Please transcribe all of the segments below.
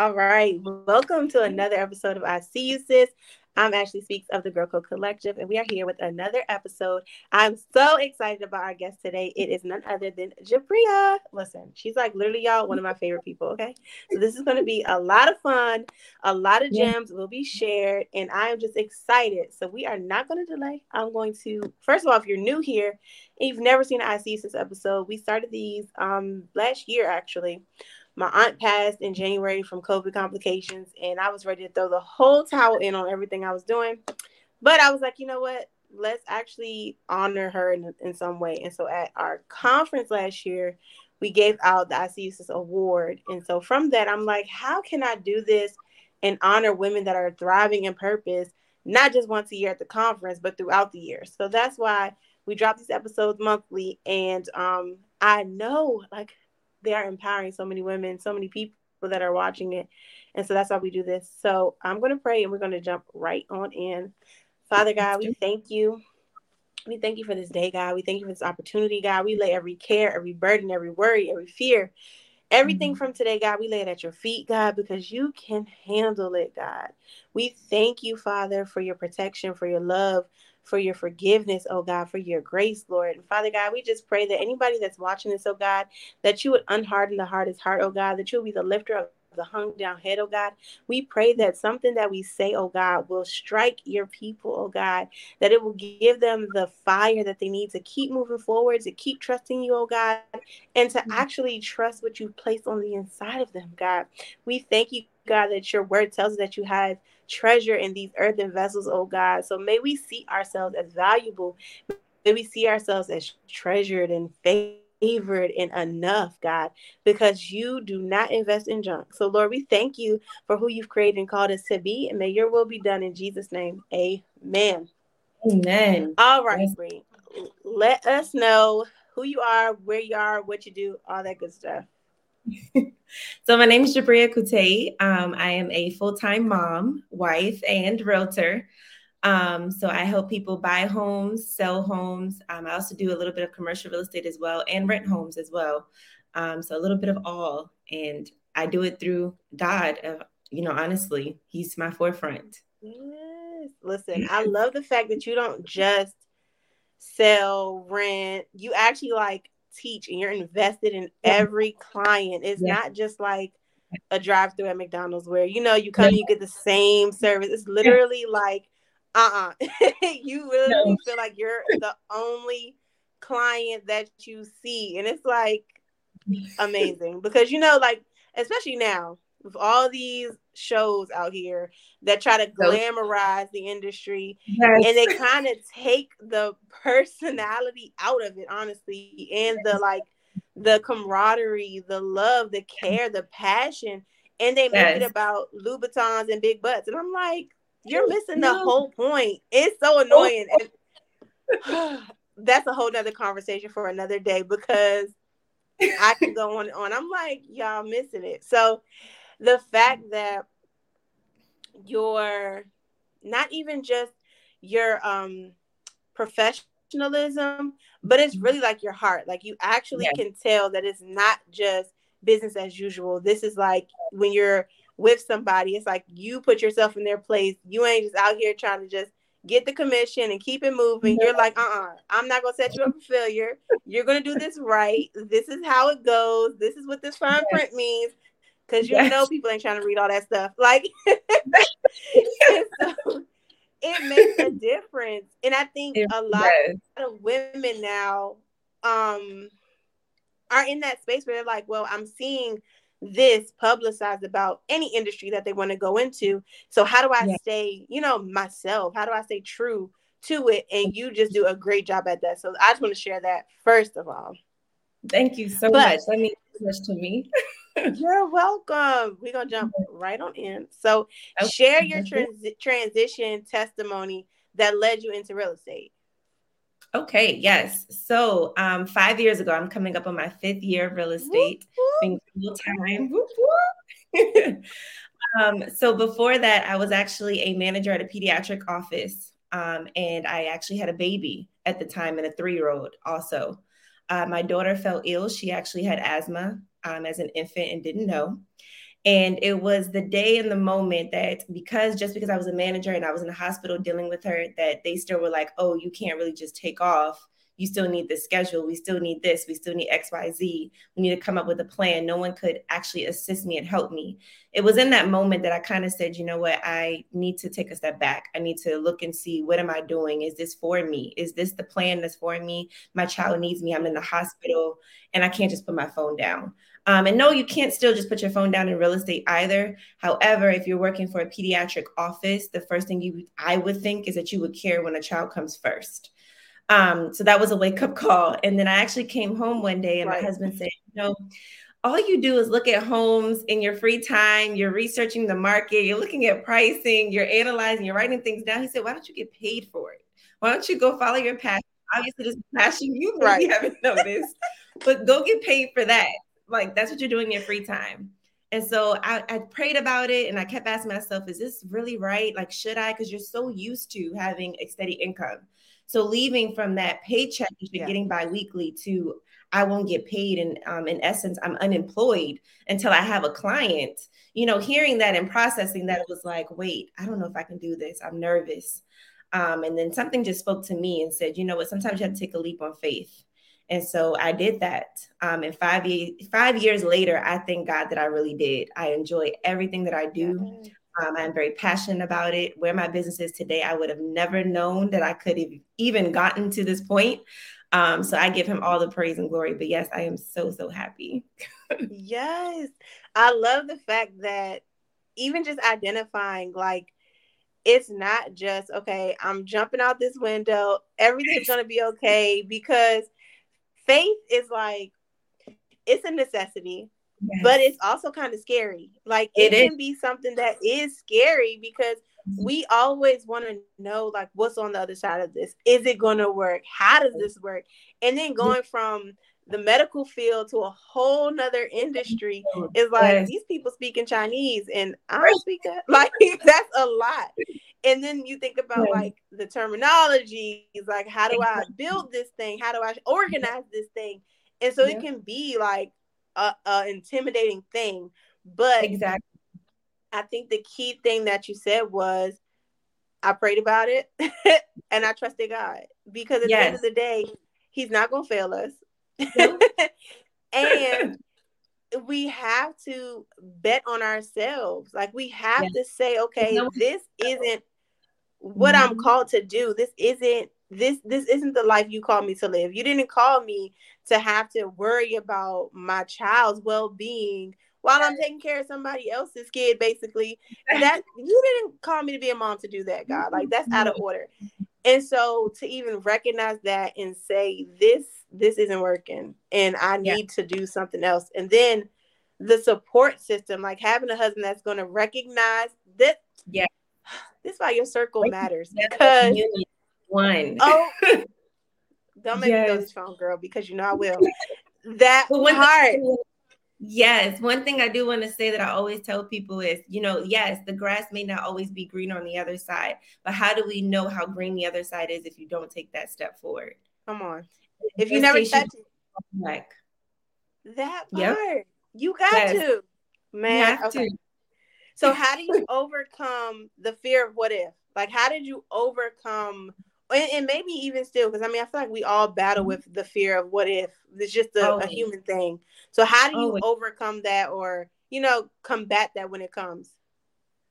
All right. Welcome to another episode of I See You Sis. I'm Ashley Speaks of the Girl Code Collective, and we are here with another episode. I'm so excited about our guest today. It is none other than Jabria. Listen, she's like literally, y'all, one of my favorite people. Okay. So this is going to be a lot of fun. A lot of gems will be shared, and I am just excited. So we are not going to delay. I'm going to, first of all, if you're new here and you've never seen an I See You Sis episode, we started these um last year actually my aunt passed in January from COVID complications, and I was ready to throw the whole towel in on everything I was doing. But I was like, you know what? Let's actually honor her in, in some way. And so at our conference last year, we gave out the I See You Sis award. And so from that, I'm like, how can I do this and honor women that are thriving in purpose, not just once a year at the conference, but throughout the year? So that's why we drop these episodes monthly. And um, I know, like, they are empowering so many women, so many people that are watching it. And so that's why we do this. So I'm going to pray and we're going to jump right on in. Father God, we thank you. We thank you for this day, God. We thank you for this opportunity, God. We lay every care, every burden, every worry, every fear, everything mm-hmm. from today, God. We lay it at your feet, God, because you can handle it, God. We thank you, Father, for your protection, for your love, for your forgiveness, oh God, for your grace, Lord. And Father God, we just pray that anybody that's watching this, oh God, that you would unharden the hardest heart, oh God, that you'll be the lifter of the hung down head, oh God. We pray that something that we say, oh God, will strike your people, oh God, that it will give them the fire that they need to keep moving forward, to keep trusting you, oh God, and to mm-hmm. actually trust what you've placed on the inside of them, God. We thank you, God, that your word tells us that you have treasure in these earthen vessels, oh God. So may we see ourselves as valuable. May we see ourselves as treasured and favored and enough, God, because you do not invest in junk. So, Lord, we thank you for who you've created and called us to be, and may your will be done in Jesus' name. Amen. Amen. All right. Bree. Let us know who you are, where you are, what you do, all that good stuff. so my name is Jabria Kuteyi. Um, I am a full-time mom, wife, and realtor. Um, so I help people buy homes, sell homes. Um, I also do a little bit of commercial real estate as well and rent homes as well. Um, so a little bit of all. And I do it through God. Uh, you know, honestly, He's my forefront. Yes. Listen, I love the fact that you don't just sell, rent. You actually like teach and you're invested in every client. It's yeah. not just like a drive through at McDonald's where you know you come yeah. you get the same service. It's literally yeah. like uh-uh. you really no. feel like you're the only client that you see. And it's like amazing because you know, like, especially now with all these shows out here that try to glamorize the industry yes. and they kind of take the personality out of it honestly and the like the camaraderie the love the care the passion and they make yes. it about louboutins and big butts and i'm like you're missing the whole point it's so oh. annoying that's a whole nother conversation for another day because I can go on and on. I'm like, y'all missing it. So the fact that your not even just your um professionalism but it's really like your heart like you actually yes. can tell that it's not just business as usual this is like when you're with somebody. It's like you put yourself in their place. You ain't just out here trying to just get the commission and keep it moving. You're like uh-uh i'm not gonna set you up for failure. You're gonna do this right. This is how it goes. This is what this fine print means. Because you yes. know people ain't trying to read all that stuff. Like, so it makes a difference, and I think it a lot does. of women now um are in that space where they're like, well, I'm seeing this publicized about any industry that they want to go into. So how do I yeah. stay, you know, myself? How do I stay true to it? And you just do a great job at that. So I just want to share that first of all. Thank you so but, much. That means so much to me. You're welcome. We're gonna jump right on in. So, okay. share your trans- transition testimony that led you into real estate. Okay, yes. So, um, five years ago, I'm coming up on my fifth year of real estate, being full time. um, so before that, I was actually a manager at a pediatric office, um, and I actually had a baby at the time and a three year old also. Uh, my daughter fell ill. She actually had asthma um, as an infant and didn't know. And it was the day and the moment that because just because I was a manager and I was in the hospital dealing with her, that they still were like, oh, you can't really just take off you still need the schedule. We still need this. We still need XYZ. We need to come up with a plan. No one could actually assist me and help me. It was in that moment that I kind of said, you know what? I need to take a step back. I need to look and see what am I doing? Is this for me? Is this the plan that's for me? My child needs me. I'm in the hospital and I can't just put my phone down. Um, and no, you can't still just put your phone down in real estate either. However, if you're working for a pediatric office, the first thing you I would think is that you would care when a child comes first. Um, so that was a wake up call. And then I actually came home one day and right. my husband said, you know, all you do is look at homes in your free time. You're researching the market, you're looking at pricing, you're analyzing, you're writing things down. He said, Why don't you get paid for it? Why don't you go follow your passion? Obviously, this passion you right. haven't noticed, but go get paid for that. Like that's what you're doing in your free time. And so I, I, prayed about it and I kept asking myself, is this really right? Like, should I? Because you're so used to having a steady income. So leaving from that paycheck that you're yeah. getting biweekly to I won't get paid, and um, in essence, I'm unemployed until I have a client. You know, hearing that and processing that, it was like, wait, I don't know if I can do this. I'm nervous. Um, and then something just spoke to me and said, you know what? Sometimes you have to take a leap on faith. And so I did that. Um, and five years, five years later, I thank God that I really did. I enjoy everything that I do. Um, I'm very passionate about it. Where my business is today, I would have never known that I could have even gotten to this point. Um, so I give him all the praise and glory. But yes, I am so, so happy. yes. I love the fact that even just identifying, like, it's not just, okay, I'm jumping out this window, everything's going to be okay, because faith is like, it's a necessity Yes. But it's also kind of scary. Like it, it can be something that is scary because mm-hmm. we always want to know like what's on the other side of this. Is it going to work? How does this work? And then going from the medical field to a whole nother industry is like yes. these people speaking Chinese and I don't speak that. Like that's a lot. And then you think about yeah. like the terminology, is like how do I build this thing? How do I organize this thing? And so it can be like a, a intimidating thing. But exactly, I think the key thing that you said was I prayed about it and I trusted God because at yes. the end of the day, He's not going to fail us. and we have to bet on ourselves. Like we have yes. to say, okay, this isn't what mm-hmm. I'm called to do. This isn't this this isn't the life you called me to live. You didn't call me to have to worry about my child's well-being while I'm taking care of somebody else's kid, basically. That you didn't call me to be a mom to do that, God. Like that's out of mm-hmm. order. And so to even recognize that and say this this isn't working and I need yeah. to do something else. And then the support system, like having a husband that's going to recognize that yeah. This is why your circle matters because one. Oh, don't make yes. me go this phone, girl, because you know I will. That one part. Yes, one thing I do want to say that I always tell people is, you know, yes, the grass may not always be green on the other side, but how do we know how green the other side is if you don't take that step forward? Come on, if you never touch it, like that part, yep. you got yes. to, man. okay. To. So, how do you overcome the fear of what if? Like, how did you overcome and, and maybe even still, because I mean, I feel like we all battle with the fear of what if it's just a, a human thing. So how do you overcome that, or you know, combat that when it comes?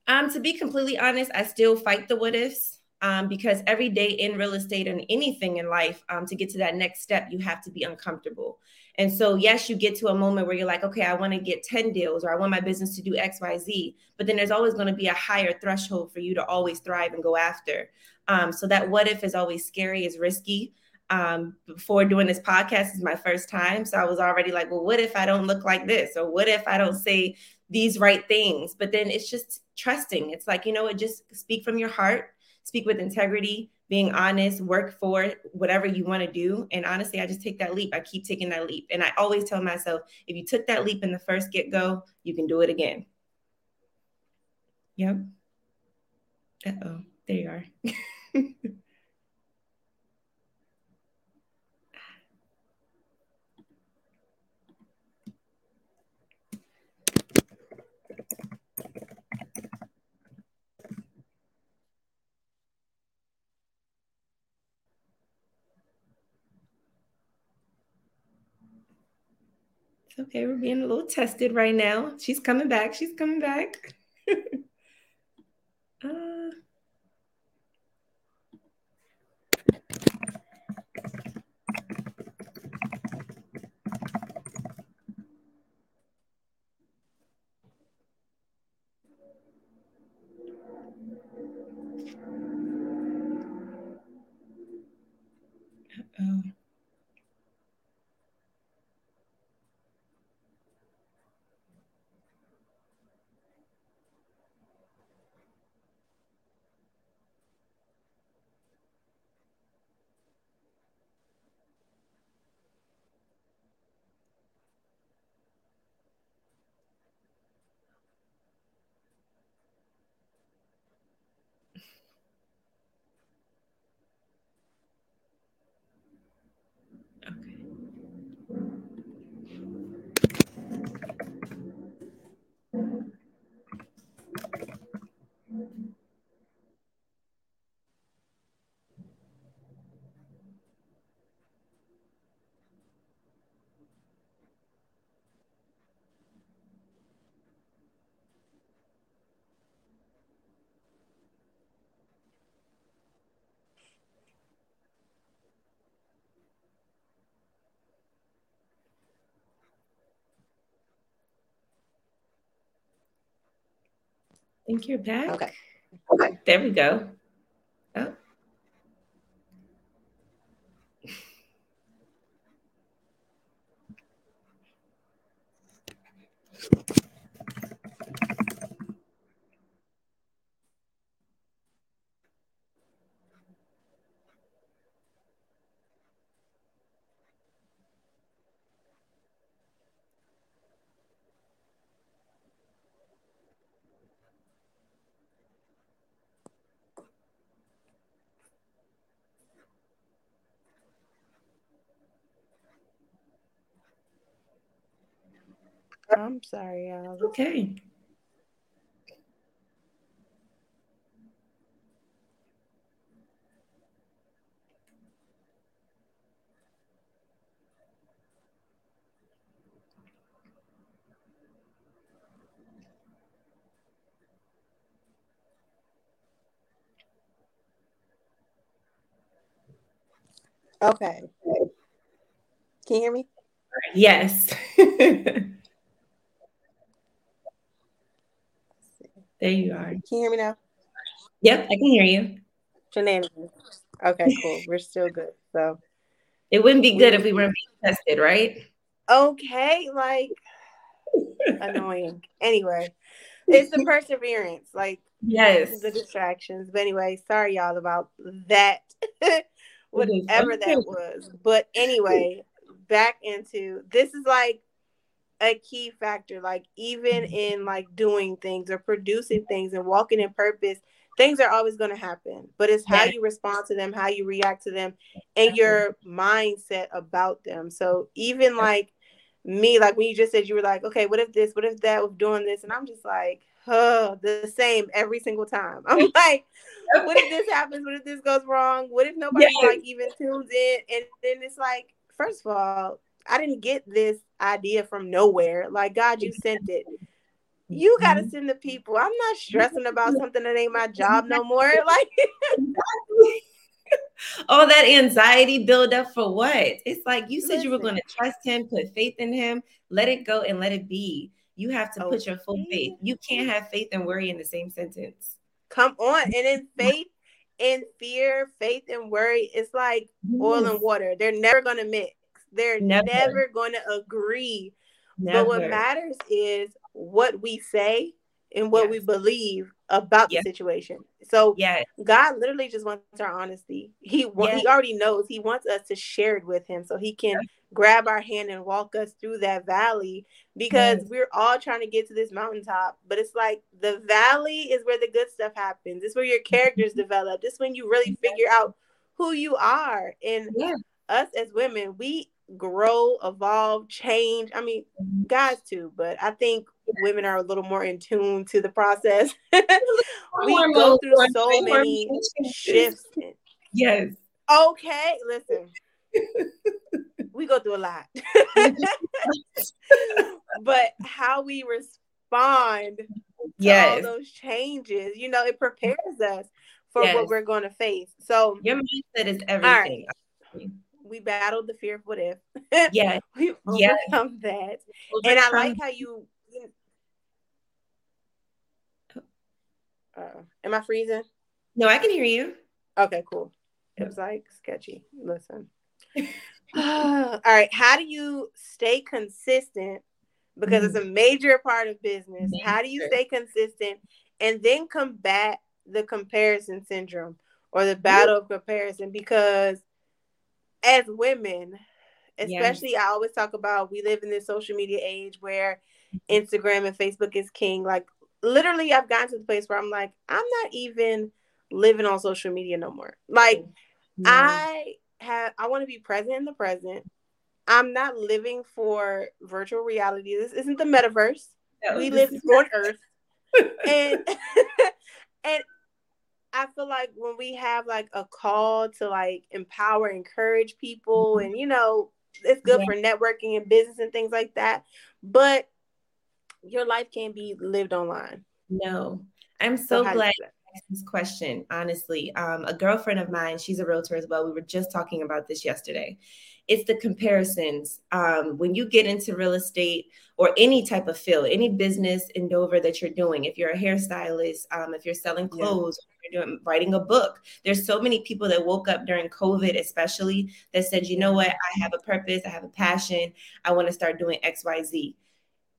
Um, to be completely honest, I still fight the what ifs. Um, because every day in real estate and anything in life, um, to get to that next step, you have to be uncomfortable. And so, yes, you get to a moment where you're like, okay, I want to get 10 deals or I want my business to do X, Y, Z. But then there's always going to be a higher threshold for you to always thrive and go after. Um, so that what if is always scary, is risky. Um, before doing this podcast is my first time. So I was already like, well, what if I don't look like this? Or what if I don't say these right things? But then it's just trusting. It's like, you know what, just speak from your heart, speak with integrity, being honest, work for whatever you want to do. And honestly, I just take that leap. I keep taking that leap. And I always tell myself, if you took that leap in the first get go, you can do it again. Yep. Uh oh, there you are. okay. We're being a little tested right now. She's coming back. She's coming back. uh, oh think you're back. Okay. Okay. There we go. I'm sorry, y'all. Okay. Okay. Can you hear me? Yes. there you are. Can you hear me now? Yep, I can hear you. Shenanigans. Okay, cool. We're still good. So It wouldn't be good if we weren't being tested, right? okay, like annoying. Anyway, it's the perseverance, like Yes. the distractions. But anyway, sorry y'all about that. Whatever that was. But anyway, back into this is like a key factor. Like even mm-hmm. in like doing things or producing things and walking in purpose, things are always going to happen. But it's how you respond to them, how you react to them, and your mindset about them. So even like me, like when you just said you were like, okay, what if this, what if that, with doing this, and I'm just like, huh, the same every single time. I'm like, what if this happens? What if this goes wrong? What if nobody Yes. like even tunes in? And then it's like, first of all, I didn't get this idea from nowhere. Like God, you sent it. You gotta Mm-hmm. send the people. I'm not stressing about something that ain't my job no more. Like All that anxiety build up for what? It's like you said you were going to trust him, put faith in him, let it go and let it be. You have to put your full faith. You can't have faith and worry in the same sentence. come on. And in faith and fear, faith and worry, it's like oil and water. They're never gonna mix. They're Never. never, gonna agree. Never. But what matters is what we say and what we believe about Yes. the situation. So Yeah. God literally just wants our honesty. He Yes. he already knows. He wants us to share it with him so he can grab our hand and walk us through that valley because Yes. we're all trying to get to this mountaintop. But it's like the valley is where the good stuff happens. It's where your mm-hmm. characters develop. It's when you really figure out who you are. And us as women, we grow, evolve, change. I mean, mm-hmm. guys too, but I think women are a little more in tune to the process. we go through so many shifts. Yes. Okay, listen. we go through a lot. but how we respond yes. all those changes, you know, it prepares us for yes. what we're going to face. So your mindset is everything. Right. We battled the fear of what if. Yeah. we overcome that. Overcome. And I like how you uh, am I freezing? No, I can hear you. Okay, cool. It was like sketchy. Listen. All right. How do you stay consistent? Because mm-hmm. it's a major part of business. Major. How do you stay consistent and then combat the comparison syndrome or the battle of comparison? Because as women, especially. I always talk about we live in this social media age where. Instagram and Facebook is king. Like, literally, I've gotten to the place where I'm like, I'm not even living on social media no more. Like, yeah. I have I want to be present in the present. I'm not living for virtual reality. This isn't the metaverse. No, we live on Earth. and and I feel like when we have like a call to like empower, encourage people, mm-hmm. and you know, it's good yeah. for networking and business and things like that. But your life can't be lived online. No. I'm so, so glad this question, honestly. Um, a girlfriend of mine, she's a realtor as well. We were just talking about this yesterday. It's the comparisons. Um, when you get into real estate or any type of field, any business endeavor that you're doing, if you're a hairstylist, um, if you're selling clothes, yeah. you're doing writing a book, there's so many people that woke up during COVID, especially that said, you know what, I have a purpose, I have a passion, I want to start doing X, Y, Z.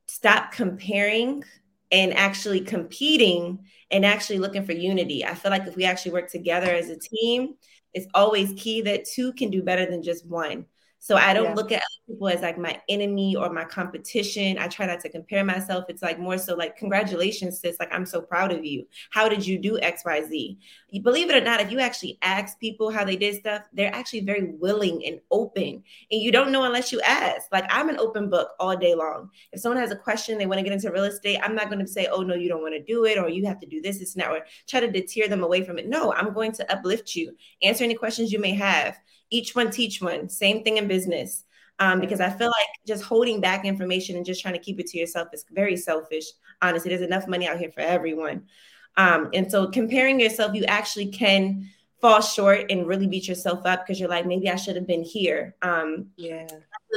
Stop comparing and actually competing and actually looking for unity. I feel like if we actually work together as a team, it's always key that two can do better than just one. So I don't yeah. look at people as like my enemy or my competition. I try not to compare myself. It's like more so like, congratulations, sis. Like, I'm so proud of you. How did you do XYZ? Believe it or not, if you actually ask people how they did stuff, they're actually very willing and open. And you don't know unless you ask. Like, I'm an open book all day long. If someone has a question, they want to get into real estate, I'm not going to say, oh, no, you don't want to do it, or you have to do this, it's not, or try to deter them away from it. No, I'm going to uplift you, answer any questions you may have each one teach one. Same thing in business. Um, because I feel like just holding back information and just trying to keep it to yourself is very selfish. Honestly, there's enough money out here for everyone. Um, and so comparing yourself, you actually can fall short and really beat yourself up because you're like, maybe I should have been here. Um, yeah.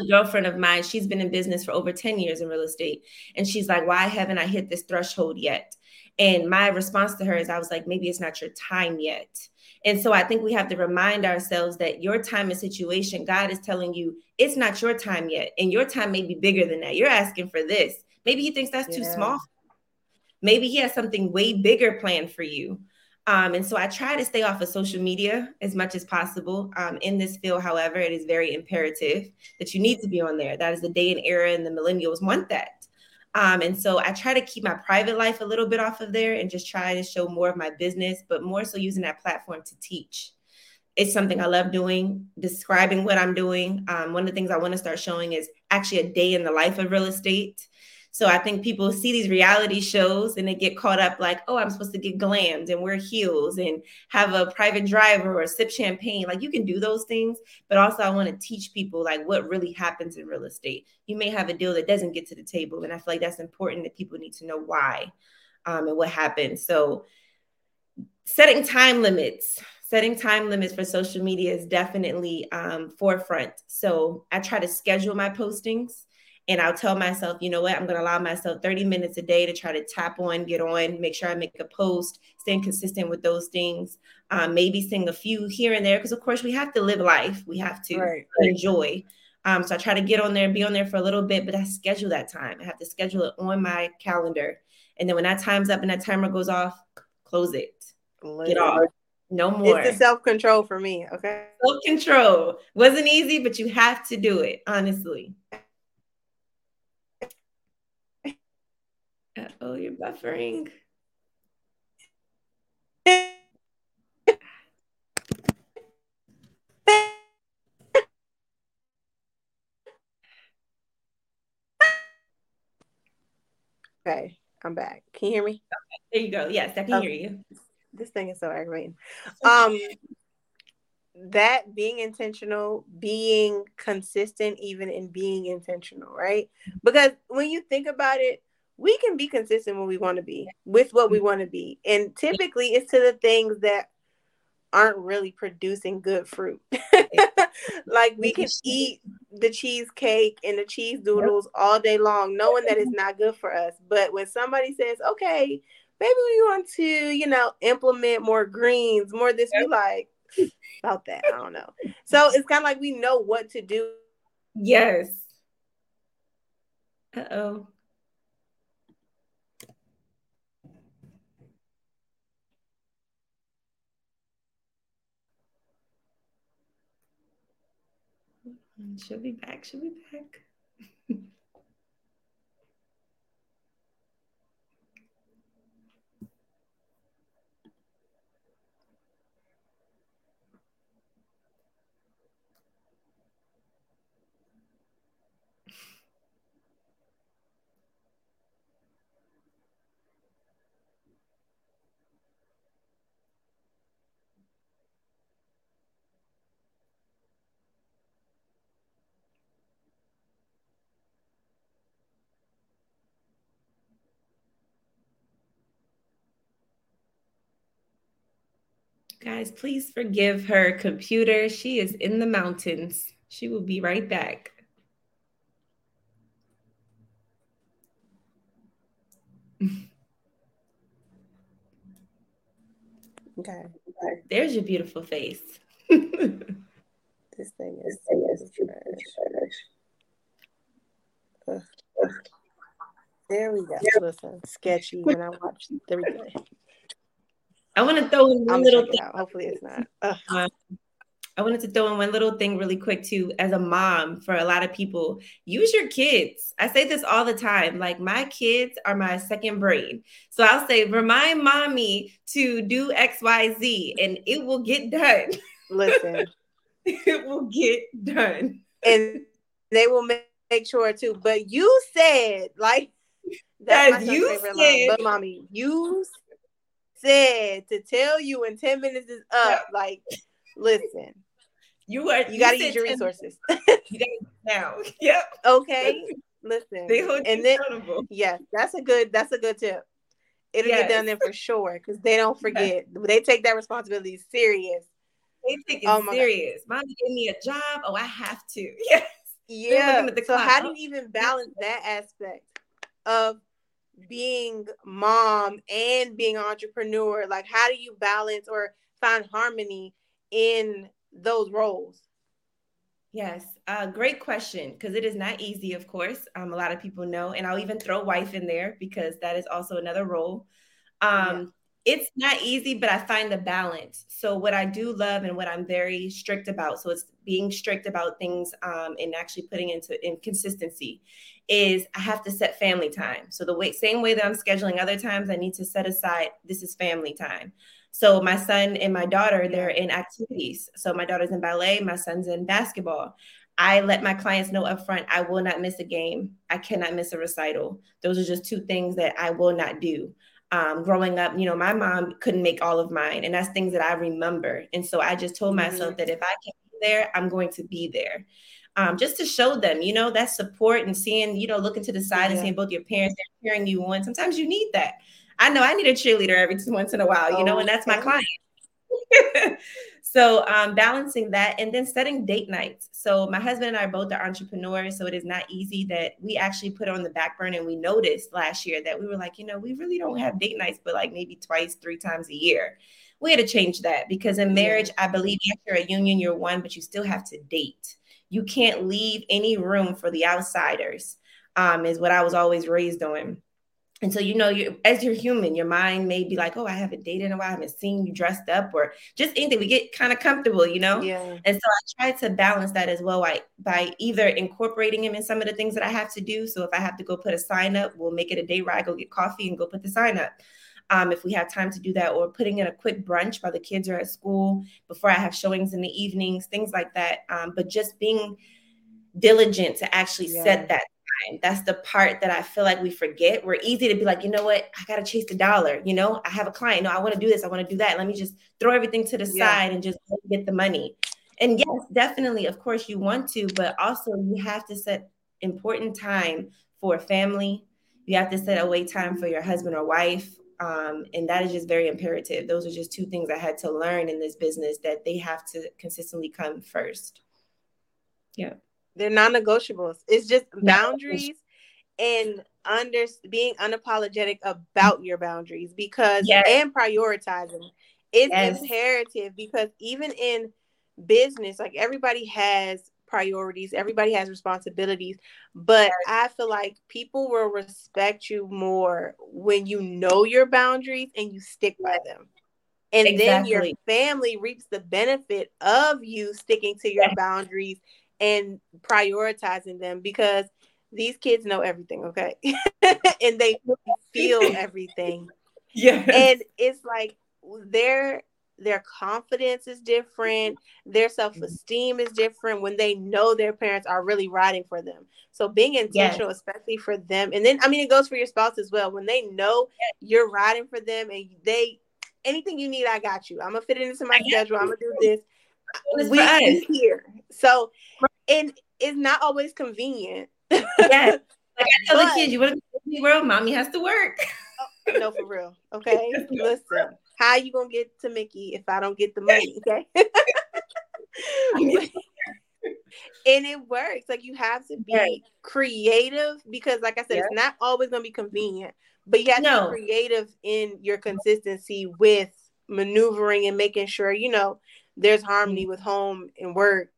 A girlfriend of mine, she's been in business for over 10 years in real estate. And she's like, why haven't I hit this threshold yet? And my response to her is, I was like, maybe it's not your time yet. And so I think we have to remind ourselves that your time and situation, God is telling you it's not your time yet. And your time may be bigger than that. You're asking for this. Maybe he thinks that's yeah. too small. Maybe he has something way bigger planned for you. Um, and so I try to stay off of social media as much as possible. Um, in this field, however, it is very imperative that you need to be on there. That is the day and era, and the millennials want that. Um, and so I try to keep my private life a little bit off of there and just try to show more of my business, but more so using that platform to teach. It's something I love doing, describing what I'm doing. Um, one of the things I want to start showing is actually a day in the life of real estate. So I think people see these reality shows and they get caught up like, oh, I'm supposed to get glammed and wear heels and have a private driver or sip champagne. Like you can do those things, but also I want to teach people like what really happens in real estate. You may have a deal that doesn't get to the table, and I feel like that's important that people need to know why um, and what happens. So setting time limits setting time limits for social media is definitely um, forefront so i try to schedule my postings and I'll tell myself, you know what, I'm going to allow myself 30 minutes a day to try to tap on, get on, make sure I make a post, staying consistent with those things. Um, maybe sing a few here and there, because of course we have to live life, we have to right. enjoy. Um, so I try to get on there and be on there for a little bit, but I schedule that time. I have to schedule it on my calendar. And then when that time's up and that timer goes off, close it. Get off. No more. It's the self control for me. Okay. Self control wasn't easy, but you have to do it, honestly. Oh, you're buffering. Okay, I'm back. Can you hear me? Okay, there you go. Yes, I can hear you. This thing is so aggravating. Um, that being intentional, being consistent, even in being intentional, right? Because when you think about it, we can be consistent when we want to be with what we want to be. And typically it's to the things that aren't really producing good fruit. like we can eat the cheesecake and the cheese doodles all day long, knowing that it's not good for us. But when somebody says, okay, maybe we want to, you know, implement more greens, more this, we like about that. I don't know. So it's kind of like we know what to do. Yes. Uh oh. She'll be back. She'll be back. Guys, please forgive her computer. She is in the mountains. She will be right back. Okay. There's your beautiful face. this thing is, is trash. There we go. Listen, sketchy when I watch the replay. I want to throw in one little thing. Hopefully, it's not. Um, I wanted to throw in one little thing really quick too. As a mom, for a lot of people, use your kids. I say this all the time. Like my kids are my second brain. So I'll say, remind mommy to do X, Y, Z, and it will get done. Listen, it will get done, and they will make, make sure too. But you said like that's my you favorite said, line. But mommy, you said to tell you in 10 minutes is up. Like, listen. You are you, you gotta use your resources. now. Yep. Okay. Listen. They hold and then, Yeah, that's a good that's a good tip. It'll yes. get done then for sure because they don't forget. They take that responsibility serious. They take it oh serious. God. Mommy gave me a job. Oh, I have to. Yes. Yeah. So how oh, do you even balance that aspect of being mom and being entrepreneur like how do you balance or find harmony in those roles yes uh, great question because it is not easy of course um, a lot of people know and i'll even throw wife in there because that is also another role um, yeah. It's not easy but i find the balance so what i do love and what i'm very strict about so it's being strict about things um, and actually putting into in consistency is I have to set family time. So the way same way that I'm scheduling other times, I need to set aside this is family time. So my son and my daughter, they're in activities. So my daughter's in ballet, my son's in basketball. I let my clients know upfront I will not miss a game. I cannot miss a recital. Those are just two things that I will not do. Um, growing up, you know, my mom couldn't make all of mine, and that's things that I remember. And so I just told myself mm-hmm. that if I can be there, I'm going to be there um, just to show them, you know, that support and seeing, you know, looking to the side yeah. and seeing both your parents cheering you on. Sometimes you need that. I know I need a cheerleader every once in a while, you oh, know, and that's my client. so um, balancing that and then setting date nights. So my husband and I both are entrepreneurs, so it is not easy that we actually put on the back burner. And we noticed last year that we were like, you know, we really don't have date nights, but like maybe twice, three times a year. We had to change that because in marriage, I believe after a union, you're one, but you still have to date you can't leave any room for the outsiders um, is what i was always raised on and so you know you as you're human your mind may be like oh i haven't dated in a while. I haven't seen you dressed up or just anything. We get kind of comfortable you know? Yeah. And so i try to balance that as well by, by either incorporating him in some of the things that i have to do. So if i have to go put a sign up we'll make it a day where i go get coffee and go put the sign up. Um, if we have time to do that, or putting in a quick brunch while the kids are at school before I have showings in the evenings, things like that. Um, but just being diligent to actually yeah. set that time. That's the part that I feel like we forget. We're easy to be like, you know what, I gotta chase the dollar. You know, I have a client. No, I want to do this. I want to do that. Let me just throw everything to the yeah. side and just get the money. And yes, definitely, of course, you want to, but also you have to set important time for family. You have to set away time for your husband or wife. Um, and that is just very imperative. Those are just two things I had to learn in this business that they have to consistently come first. Yeah. They're non negotiables. It's just boundaries and under being unapologetic about your boundaries because yes. and prioritizing. It's yes. imperative because even in business, like everybody has priorities, everybody has responsibilities, but I feel like people will respect you more when you know your boundaries and you stick by them. And exactly. then your family reaps the benefit of you sticking to your boundaries and prioritizing them because these kids know everything, okay? and they feel everything. Yeah. And it's like their their confidence is different, their self-esteem is different when they know their parents are really riding for them. So being intentional, yes. especially for them, and then I mean it goes for your spouse as well. When they know you're riding for them and they anything you need, I got you. I'm gonna fit it into my schedule. I'm gonna do this. We are here. So and it's not always convenient. yeah. Like I tell but, the kids, you want to be world, mommy has to work. oh, no, for real. Okay. Listen, how you gonna get to Mickey if I don't get the money? Okay. and it works. Like you have to be creative because, like I said, yeah. it's not always gonna be convenient, but you have no. to be creative in your consistency with maneuvering and making sure you know there's harmony mm-hmm. with home and work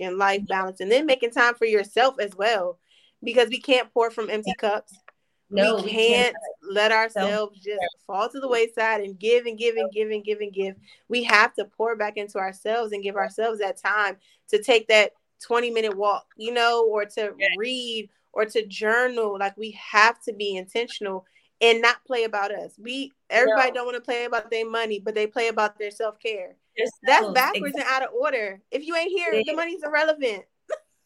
and life balance, and then making time for yourself as well, because we can't pour from empty cups. No, we, we can't, can't, let ourselves just fall to the wayside and give and give and give and give and give. We have to pour back into ourselves and give ourselves that time to take that 20 minute walk, you know, or to read or to journal. Like we have to be intentional and not play about us. We everybody no. don't want to play about their money, but they play about their self care. That's backwards exactly. and out of order. If you ain't here, the money's irrelevant.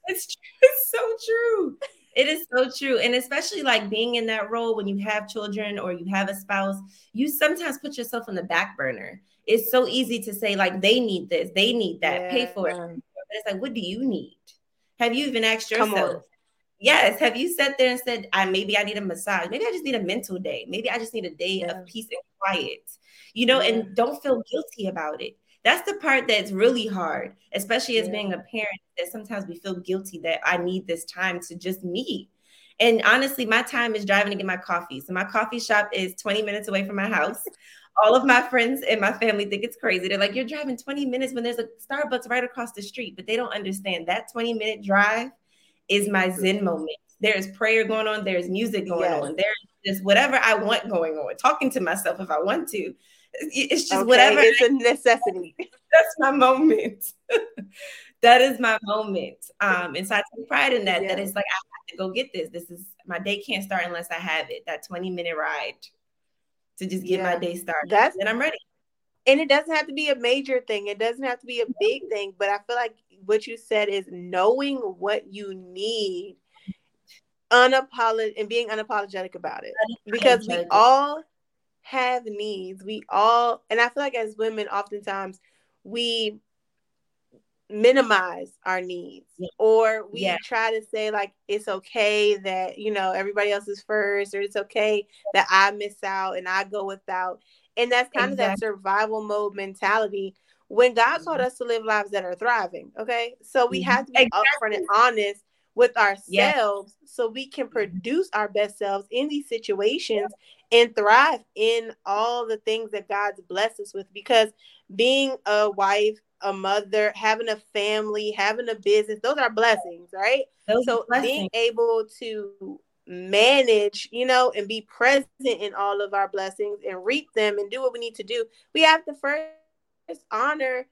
It's true. It's so true. It is so true. And especially like being in that role when you have children or you have a spouse, you sometimes put yourself on the back burner. It's so easy to say, like, they need this, they need that, yeah. pay for it. But it's like, what do you need? Have you even asked yourself? Yes. Have you sat there and said, I maybe I need a massage? Maybe I just need a mental day. Maybe I just need a day yeah. of peace and quiet, you know, yeah. and don't feel guilty about it that's the part that's really hard, especially as yeah. being a parent, that sometimes we feel guilty that I need this time to just meet. And honestly, my time is driving to get my coffee. So my coffee shop is 20 minutes away from my house. All of my friends and my family think it's crazy. They're like, you're driving 20 minutes when there's a Starbucks right across the street. But they don't understand that 20 minute drive is my Zen moment. There's prayer going on, there's music going yes. on, there's just whatever I want going on, talking to myself if I want to. It's just okay, whatever. It's a necessity. That's my moment. that is my moment. Um, and so I take pride in that. Yeah. That it's like I have to go get this. This is my day can't start unless I have it. That 20 minute ride to just get yeah. my day started. That's and I'm ready. And it doesn't have to be a major thing. It doesn't have to be a big thing. But I feel like what you said is knowing what you need unapologetic and being unapologetic about it. Because we all have needs. We all, and I feel like as women, oftentimes we minimize our needs yeah. or we yeah. try to say like it's okay that you know everybody else is first or it's okay that i miss out and i go without and that's kind exactly. of that survival mode mentality when god called mm-hmm. us to live lives that are thriving okay so we mm-hmm. have to be exactly. upfront and honest with ourselves yes. so we can produce our best selves in these situations and thrive in all the things that God's blessed us with. Because being a wife, a mother, having a family, having a business, those are blessings, right? Those so blessings. being able to manage, you know, and be present in all of our blessings and reap them and do what we need to do, we have to first honor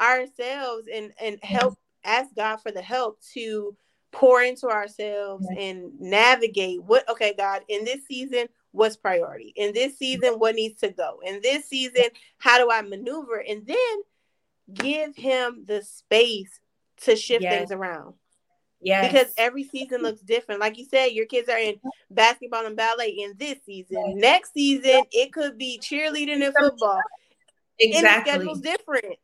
ourselves and and help ask God for the help to pour into ourselves and navigate what okay God in this season what's priority? In this mm-hmm. season what needs to go? In this season how do i maneuver? And then give him the space to shift yes. things around. Yeah because every season looks different. Like you said your kids are in mm-hmm. basketball and ballet in this season. Next season it could be cheerleading and football. Exactly and the schedule's different.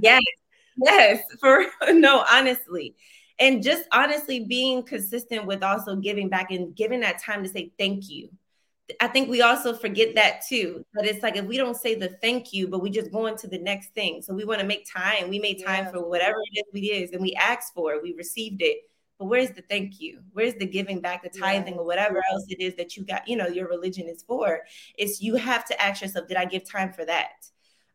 Yes. Yes, for no, honestly. And just honestly being consistent with also giving back and giving that time to say thank you. I think we also forget that too. But it's like if we don't say the thank you, but we just go into the next thing. So we want to make time. We made time yeah. for whatever it is we is, and we asked for it, we received it. But where's the thank you? Where's the giving back, the tithing, yeah. or whatever else it is that you got, you know, your religion is for? It's you have to ask yourself, did I give time for that?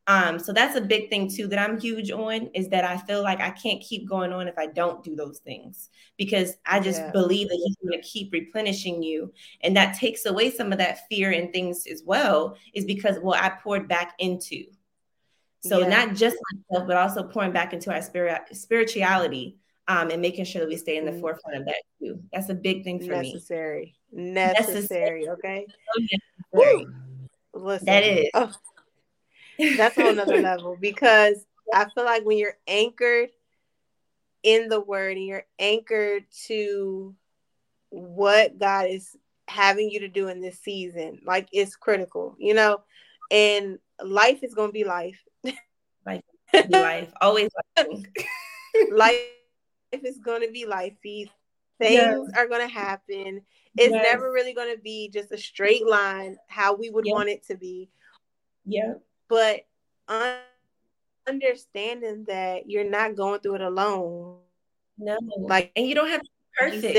Um, so that's a big thing too that I'm huge on is that I feel like I can't keep going on if I don't do those things because I just yeah. believe that he's going to keep replenishing you. And that takes away some of that fear and things as well, is because well, I poured back into. So yeah. not just myself, but also pouring back into our spirit spirituality um, and making sure that we stay in the mm-hmm. forefront of that too. That's a big thing for necessary. me. Necessary. Necessary. Okay. necessary. Listen. That is. Oh that's on another level because I feel like when you're anchored in the word and you're anchored to what God is having you to do in this season, like it's critical, you know, and life is going to be life. Life, life, always life. life is going to be lifey. Things yes. are going to happen. It's yes. never really going to be just a straight line how we would want it to be. Yeah but un- understanding that you're not going through it alone. No, like, and you don't have to be perfect.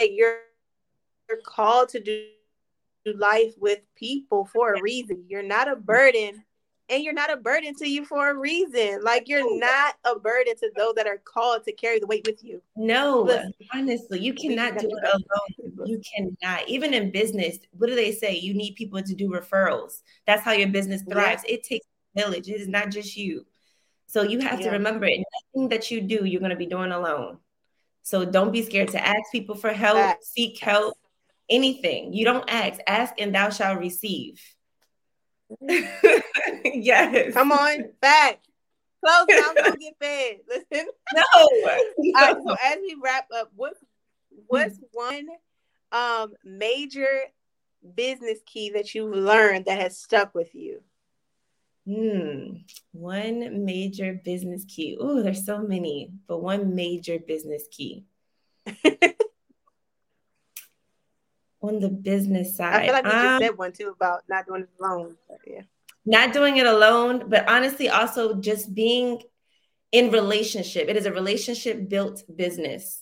You you're, you're called to do life with people for a reason. You're not a burden and you're not a burden to you for a reason. Like you're not a burden to those that are called to carry the weight with you. No, Listen, honestly, you cannot do it alone. You cannot. Even in business, what do they say? You need people to do referrals. That's how your business thrives. Yeah. It takes a village. It is not just you. So you have yeah. to remember it. Nothing that you do, you're going to be doing alone. So don't be scared to ask people for help, seek help, anything. You don't ask, ask and thou shalt receive. yes. Come on, back. Close I'm gonna get fed. Listen. No. Uh, so as we wrap up, what what's one um major business key that you've learned that has stuck with you? Hmm. One major business key. Oh, there's so many, but one major business key. On the business side. I feel like you um, just said one too about not doing it alone. yeah. Not doing it alone, but honestly, also just being in relationship. It is a relationship built business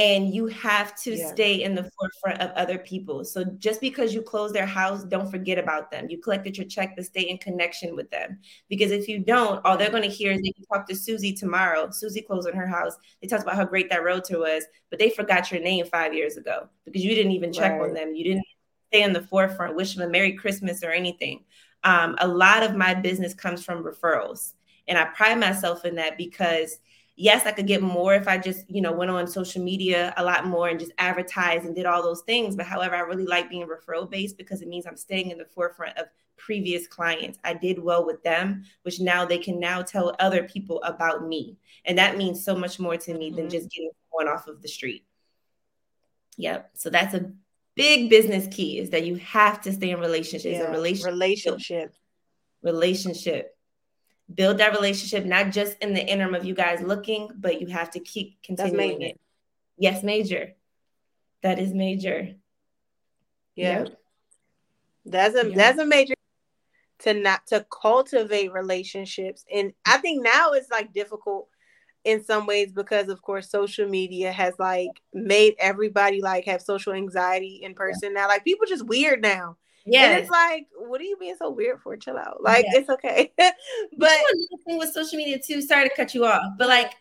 and you have to yeah. stay in the forefront of other people. So just because you close their house, don't forget about them. You collected your check to stay in connection with them. Because if you don't, all they're going to hear is they can talk to Susie tomorrow. Susie closing her house. They talked about how great that realtor was, but they forgot your name five years ago because you didn't even check right. on them. You didn't stay in the forefront, wish them a Merry Christmas or anything. Um, a lot of my business comes from referrals. And I pride myself in that because – yes, I could get more if I just, you know, went on social media a lot more and just advertised and did all those things. But however, I really like being referral based because it means I'm staying in the forefront of previous clients. I did well with them, which now they can now tell other people about me. And that means so much more to me mm-hmm. than just getting one off of the street. Yep. So that's a big business key is that you have to stay in relationships yeah. and relationship. Relationship. Relationship build that relationship, not just in the interim of you guys looking, but you have to keep continuing it. Yes, major. That is major. Yeah. Yep. That's a yeah. that's a major to not to cultivate relationships. And I think now it's like difficult in some ways because of course social media has like made everybody like have social anxiety in person yeah. now. Like people just weird now. Yeah. And it's like, what are you being so weird for? Chill out. Like, yes. it's okay. but the thing with social media too, sorry to cut you off, but like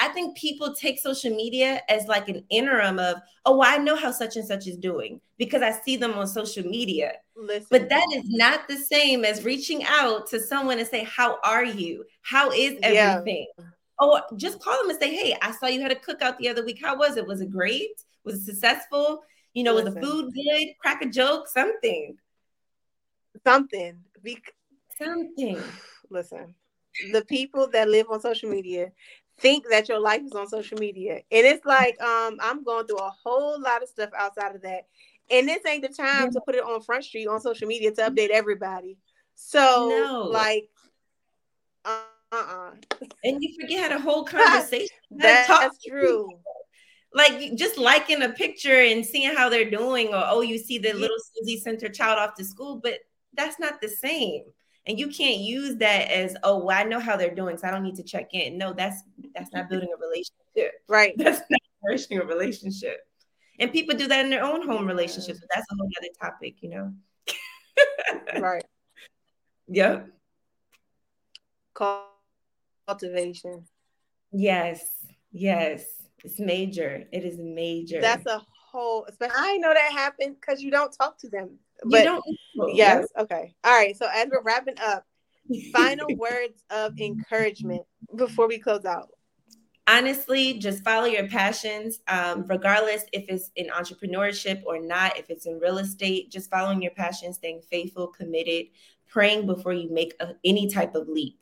I think people take social media as like an interim of, oh, well, I know how such and such is doing because I see them on social media. Listen. But that is not the same as reaching out to someone and say, How are you? How is everything? Yeah. Oh, just call them and say, Hey, I saw you had a cookout the other week. How was it? Was it great? Was it successful? You know, Listen. was the food good? Crack a joke, something. Something. Be- something. Listen, the people that live on social media think that your life is on social media. And it's like, um, I'm going through a whole lot of stuff outside of that. And this ain't the time yeah. to put it on Front Street on social media to update everybody. So, no. like, uh-uh. And you forget how to hold conversation. That's, that's true. Like just liking a picture and seeing how they're doing, or oh, you see the little Susie sent her child off to school, but that's not the same. And you can't use that as, oh, well, I know how they're doing, so I don't need to check in. No, that's that's not building a relationship. Right. That's not nourishing a relationship. And people do that in their own home relationships, but that's a whole other topic, you know. right. Yep. Cultivation. Yes. Yes. It's major. It is major. That's a whole. I know that happened because you don't talk to them. But you don't. Yes. Okay. All right. So as we're wrapping up, final words of encouragement before we close out honestly just follow your passions um, regardless if it's in entrepreneurship or not if it's in real estate just following your passion staying faithful committed praying before you make a, any type of leap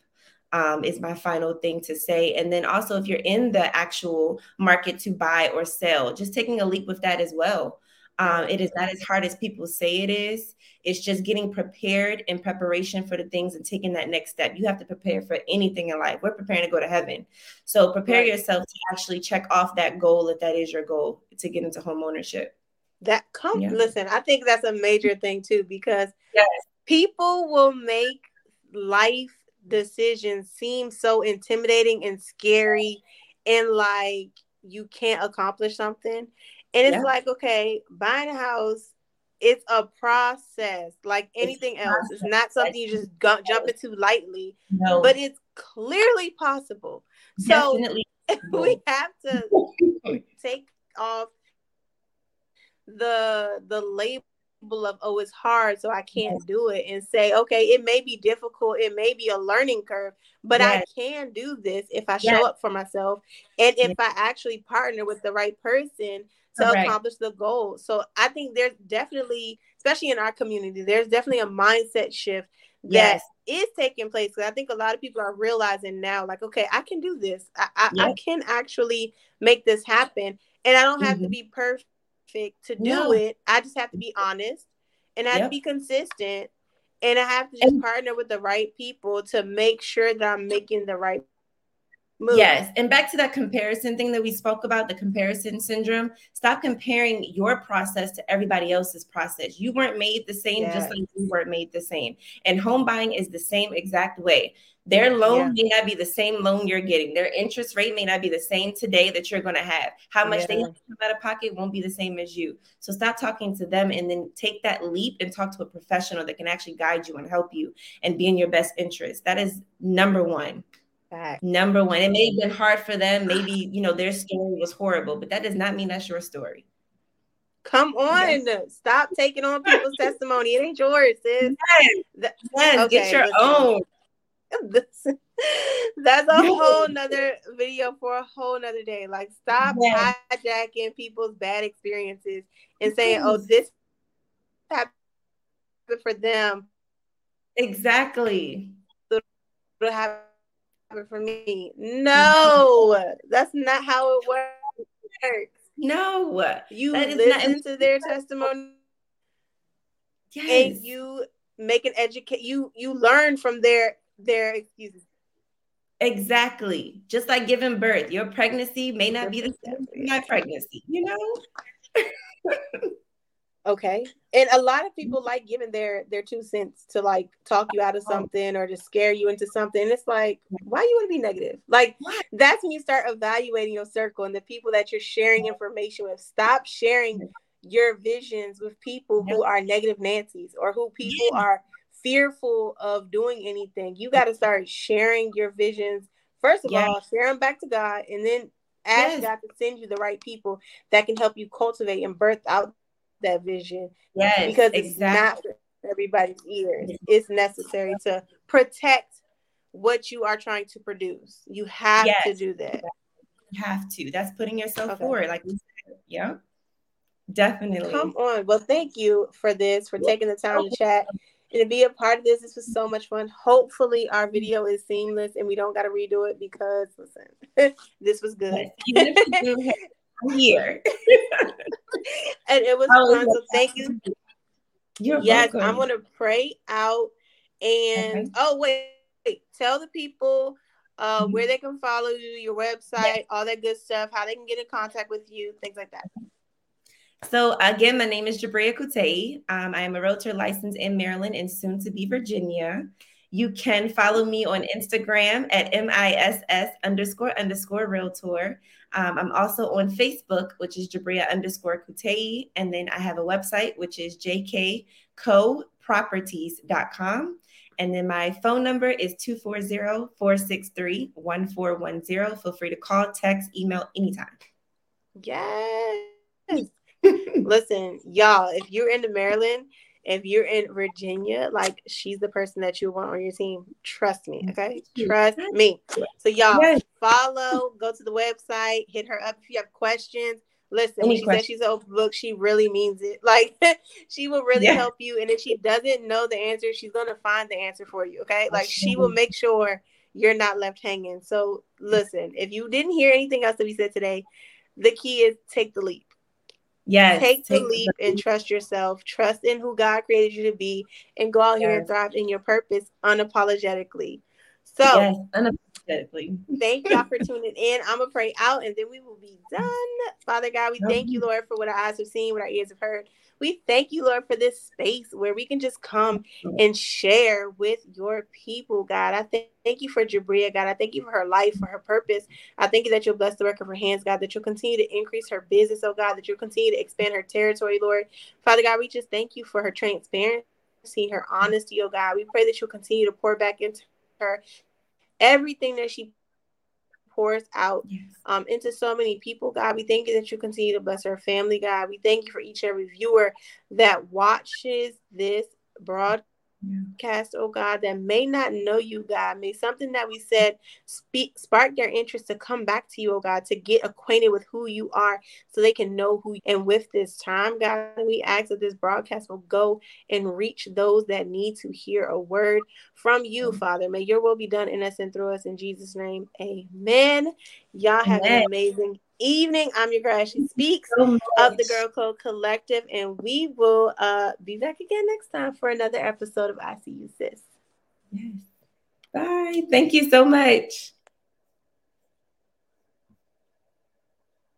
um, is my final thing to say and then also if you're in the actual market to buy or sell just taking a leap with that as well um, it is not as hard as people say it is. It's just getting prepared in preparation for the things and taking that next step. You have to prepare for anything in life. We're preparing to go to heaven. So prepare right. yourself to actually check off that goal if that is your goal to get into home ownership. That come yeah. listen, I think that's a major thing too, because yes. people will make life decisions seem so intimidating and scary and like you can't accomplish something. And it's yeah. like, okay, buying a house, it's a process like anything it's else. It's not something you just go- jump into lightly, no. but it's clearly possible. Definitely. So we have to take off the the label of oh it's hard so i can't yes. do it and say okay it may be difficult it may be a learning curve but yes. i can do this if i show up for myself and if i actually partner with the right person to accomplish the goal. So I think there's definitely, especially in our community, there's definitely a mindset shift that yes. is taking place. Because I think a lot of people are realizing now, like, okay, I can do this. I, I, I can actually make this happen. And I don't have mm-hmm. to be perfect to do no. it. I just have to be honest and I have yep. to be consistent. And I have to just and- partner with the right people to make sure that I'm making the right Move. Yes. And back to that comparison thing that we spoke about, the comparison syndrome. Stop comparing your process to everybody else's process. You weren't made the same, yes. just like you weren't made the same. And home buying is the same exact way. Their loan yeah. may not be the same loan you're getting. Their interest rate may not be the same today that you're going to have. How much yeah. they have out of pocket won't be the same as you. So stop talking to them and then take that leap and talk to a professional that can actually guide you and help you and be in your best interest. That is number one. Fact. Number one, it may have been hard for them. Maybe you know their story was horrible, but that does not mean that's your story. Come on, yes. stop taking on people's testimony. It ain't yours, sis. Yes, yes okay, get your listen. own. that's a whole nother video for a whole nother day. Like, stop yes. hijacking people's bad experiences and saying, "Oh, this happened for them." Exactly. It'll happen for me. No, that's not how it works. No, you listen not- to their testimony. Yes. And you make an educate you you learn from their their excuses. Exactly. Just like giving birth. Your pregnancy may not be the same as my pregnancy, you know? Okay. And a lot of people like giving their their two cents to like talk you out of something or to scare you into something. And it's like, why you want to be negative? Like that's when you start evaluating your circle and the people that you're sharing information with. Stop sharing your visions with people who are negative Nancy's or who people are fearful of doing anything. You got to start sharing your visions. First of all, share them back to God and then ask yes. God to send you the right people that can help you cultivate and birth out that vision. Yes, because it's exactly. not everybody's ears. It's necessary to protect what you are trying to produce. You have yes. to do that. You have to. That's putting yourself okay. forward, like we said. Yeah. Definitely. Come on. Well, thank you for this, for taking the time to chat and to be a part of this. This was so much fun. Hopefully, our video is seamless and we don't got to redo it because, listen, this was good here. and it was oh, fun. So thank you. You're yes, welcome. I'm gonna pray out and okay. oh wait, wait, tell the people uh, mm-hmm. where they can follow you, your website, all that good stuff, how they can get in contact with you, things like that. So again, my name is Jabria Kuteyi. Um, I am a realtor licensed in Maryland and soon to be Virginia. You can follow me on Instagram at MISS underscore underscore realtor. Um, I'm also on Facebook, which is Jabria underscore Kuteyi. And then I have a website, which is jkcoproperties.com. And then my phone number is 240 463 1410. Feel free to call, text, email anytime. Yes. Listen, y'all, if you're in the Maryland, if you're in Virginia, like she's the person that you want on your team. Trust me, okay? Trust me. So y'all yes. follow, go to the website, hit her up if you have questions. Listen, Any when she questions? says she's open book, she really means it. Like she will really yeah. help you. And if she doesn't know the answer, she's gonna find the answer for you. Okay. Like she will make sure you're not left hanging. So listen, if you didn't hear anything else that we said today, the key is take the leap. Yes. Take, take the leap the and trust yourself. Trust in who God created you to be and go out yes. here and thrive in your purpose unapologetically. So yes, unapologetically. thank y'all for tuning in. I'm gonna pray out and then we will be done. Father God, we thank you, Lord, for what our eyes have seen, what our ears have heard. We thank you, Lord, for this space where we can just come and share with your people, God. I thank, thank you for Jabria, God. I thank you for her life, for her purpose. I thank you that you'll bless the work of her hands, God, that you'll continue to increase her business, oh God, that you'll continue to expand her territory, Lord. Father God, we just thank you for her transparency, her honesty, oh God. We pray that you'll continue to pour back into her everything that she pours out yes. um, into so many people, God. We thank you that you continue to bless our family, God. We thank you for each and every viewer that watches this broadcast cast, oh God, that may not know you, God. May something that we said speak spark their interest to come back to you, oh God, to get acquainted with who you are so they can know who and with this time, God, we ask that this broadcast will go and reach those that need to hear a word from you, mm-hmm. Father. May your will be done in us and through us in Jesus' name. Amen. Y'all have Amen. an amazing evening. I'm your girl, she Speaks so of the Girl Code Collective, and we will uh, be back again next time for another episode of I See You Sis. Yes. Bye. Thank you so much.